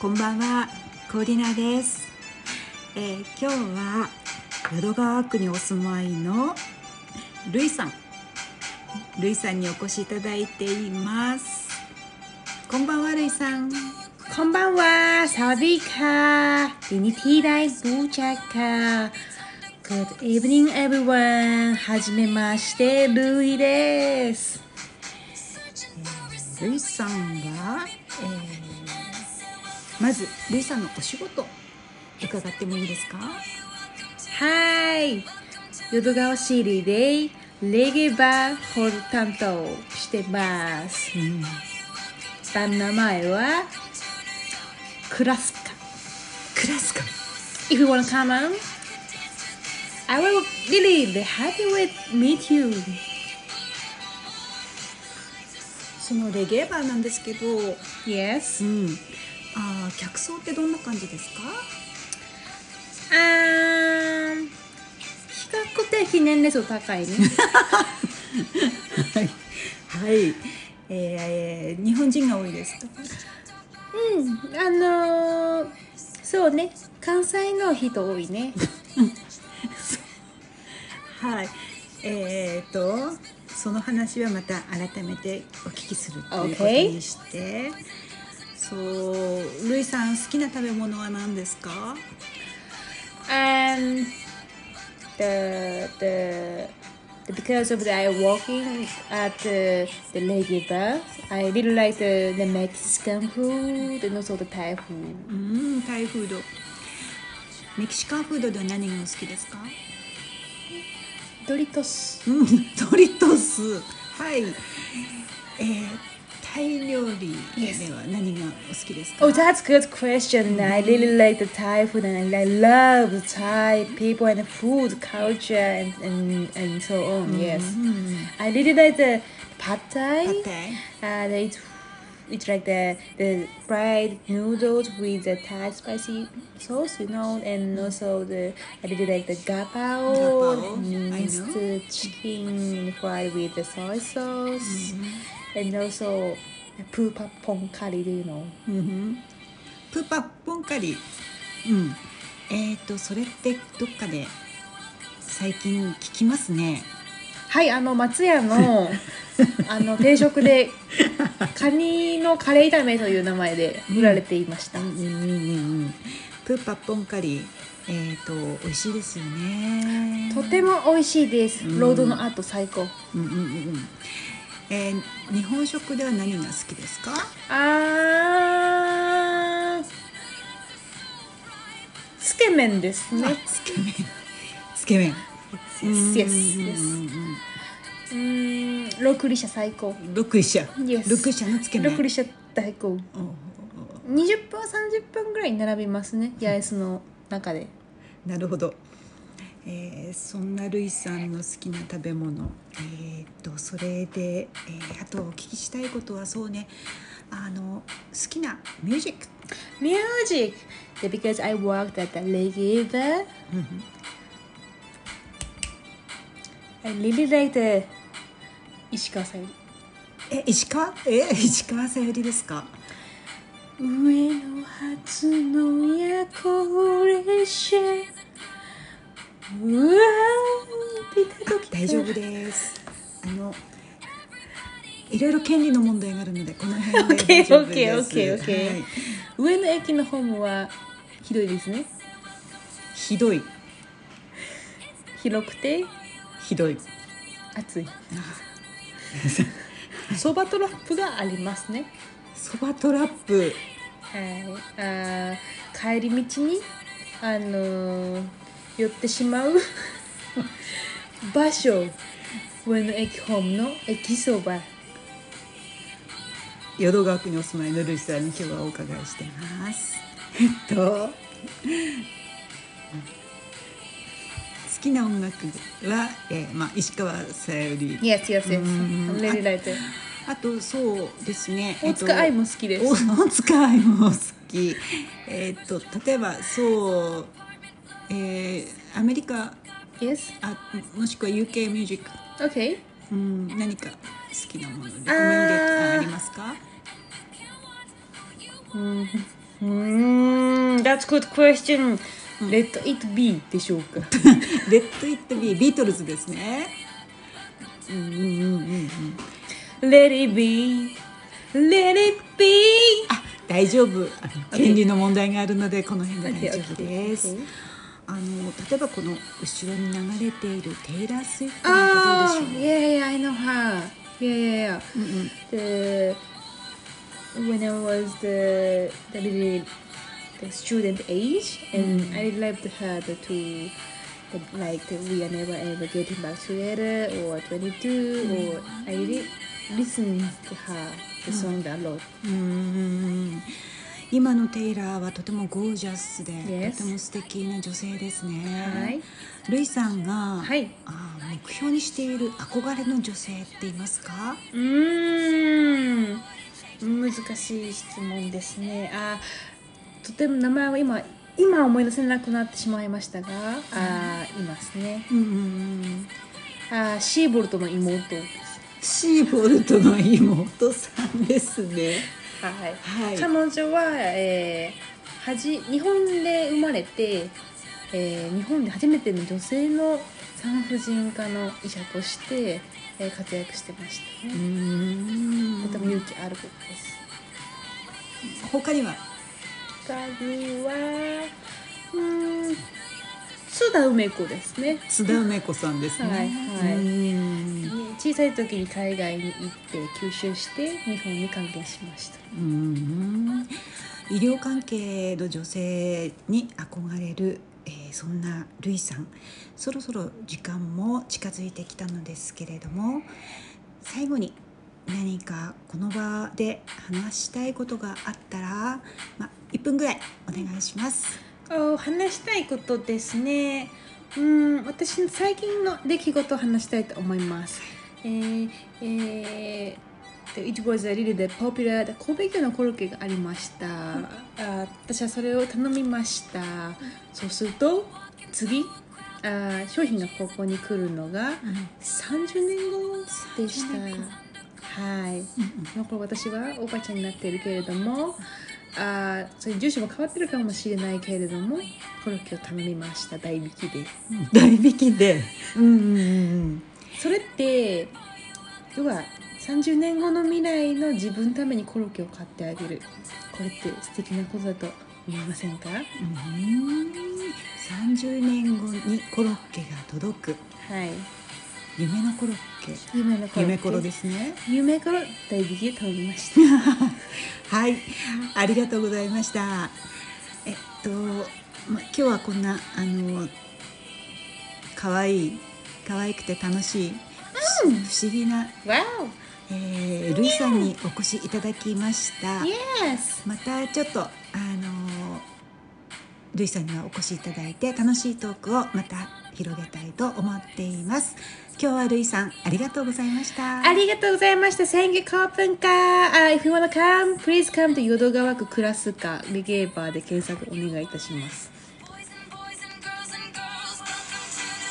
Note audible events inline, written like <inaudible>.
こんばんは、コーディナです。えー、今日は淀川区にお住まいのルイさん、ルイさんにお越しいただいています。こんばんは、ルイさん。こんばんは、สวัสดีค่ะ。ยินดีที่ได้รู้จักค่ะ。Good evening, everyone. はじめまして、ルイです。ルイさんは、えーまずルイさんのお仕事伺ってもいいですか？はい淀川シリでレゲバーホール担当してます、うん、旦名前はクラスカ。クラスカ。If you wanna come on I will really be happy with meet you. そのレゲーバーなんですけど。Yes、うんああ客層ってどんな感じですか？あ比較的年齢層高いね。<laughs> はい、はい。えー、日本人が多いですか？うん。あのー、そうね。関西の人多いね。<laughs> はい。えーとその話はまた改めてお聞きするということにして、okay. そうルイさん好きな食べ物は何ですか Um, the the because of the I working at the, the lady bar, I really like the, the Mexican food and also the Thai food. うん、タイフード。メキシカンフードでは何がお好きですかドリトス。うん、ドリトス。はい。えータイ料理では何がお好きですか Oh, that's good question. I really like the Thai food and I love the Thai people and food culture and, and, and so on. Yes. I really like the pad thai. Pad thai. And it's it's like the the fried noodles with the Thai spicy sauce, you know, and also the I really like the gapao, minced chicken fried with the soy sauce. Mm-hmm. And also プーパッポンカリーでいうの、うん、プーパッポンカリーうんえっ、ー、とそれってどっかで最近聞きますね。はいあの松屋の <laughs> あの定食でカニのカレー炒めという名前で売られていました、うん、うんうんうん。プーパッポンカリーえーと、と美味しいですよね。とても美味しいです、うん、ロードのアート最高。うんうんうんえー、日本食では何が好きですか？あつけ麺ですね。つけ麺。<laughs> つけ麺。Yes yes yes. うん六里社最高。六里社 yes 六里社のつけ麺。六里社最高。二十分三十分ぐらい並びますね。八重洲の中で。なるほどえー、そんなルイさんの好きな食べ物、えー、とそれで、えー、あとお聞きしたいことはそうね。あの好きなミュージック。ミュージック because I worked at the Lake really like the 石川さゆりえ石川え石川さゆりですか？上の初の夜行列車うわ大丈夫です。あのいろいろ権利の問題があるのでこの辺で大丈夫です。<laughs> OKOKOK、はい、上の駅のホームはひどいですね。ひどい。広くて？ひどい。暑い。そばトラップがありますね。そばトラップ。はい。あ帰り道にあのー寄ってしまう <laughs> 場所。上野駅ホームの駅そば淀川区にお住まいのルイさんに今日はお伺いしてます。えっと好きな音楽は、えーまあ、石川さゆり。Yes, yes, yes. レリライトあとそうですね。大塚愛も好きです、大塚愛も好き。えっと例えばそうえー、アメリカ Yes. あもしくは UK ミュージック Okay. うん何か好きなものレコメンデートありますか？うん Mm, that's good question. Let it be でしょうか。レッド・イット・ビー <laughs> ビートルズですねうんうんうんうんうん Let it be. Let it be. あ大丈夫あの OK 権利の問題があるのでこの辺で Okay, 大丈夫 okay, です、okay. あの例えばこの後ろに流れているテイラー・スウィフトなんかど Oh, うでしょう yeah, yeah, I know her. Yeah, yeah, yeah. うんうん The when I was the the really the student age, and I loved her the two. The, like the, we are never ever getting back together or 22 or I really listened to her the song a lot うんうんうん 今のテイラーはとてもゴージャスで、Yes とても素敵な女性ですね、はい。ルイさんが、はい。あ目標にしている憧れの女性っていますか？うーん。難しい質問ですね。あとても名前は今今思い出せなくなってしまいましたがあいますね。うんうんうんあシーボルトの妹。シーボルトの妹さんですねはい、はい。彼女は、えーはじ日本で生まれて、えー日本で初めての女性の産婦人科の医者として、えー活躍してましたうね、ん。とても勇気あることです。他には？他にはうん津田梅子ですね。津田梅子さんですね。はいはい。うん小さい時に海外に行って吸収して日本に関係しました。うん医療関係の女性に憧れる、えーそんなルイさん。そろそろ時間も近づいてきたのですけれども最後に何かこの場で話したいことがあったら、まあ、1分ぐらいお願いします。お話したいことですね。うん私の最近の出来事を話したいと思いますえーえー It was really the popular 神戸牛のコロッケがありました、あ私はそれを頼みました。そうすると次あ商品がここに来るのが30年後でした。30年後。はい。その頃私はおばちゃんになっているけれどもあーそういう住所も変わってるかもしれないけれどもコロッケを頼みました。代引きで。大引きで、うんうんうんそれって要は30年後の未来の自分のためにコロッケを買ってあげる。これって素敵なことだと思いませんか？うん、30年後にコロッケが届く。はい。夢のコロッケ。夢のコロッケ。夢コロですね。夢コロ代引きで頼みました。<laughs> はい、ありがとうございました。えっと、ま、今日はこんなあの可愛い可愛くて楽しい、不思不思議な、わえー、ルイさんにお越しいただきましたまたちょっとあのルイさんにはお越しいただいて楽しいトークをまた広げたいと思っています今日はルイさんありがとうございましたありがとうございました。Thank you, コープンカー。Uh, if you wanna come, please come to 淀川区クラスカリゲーバーで検索お願いいたします。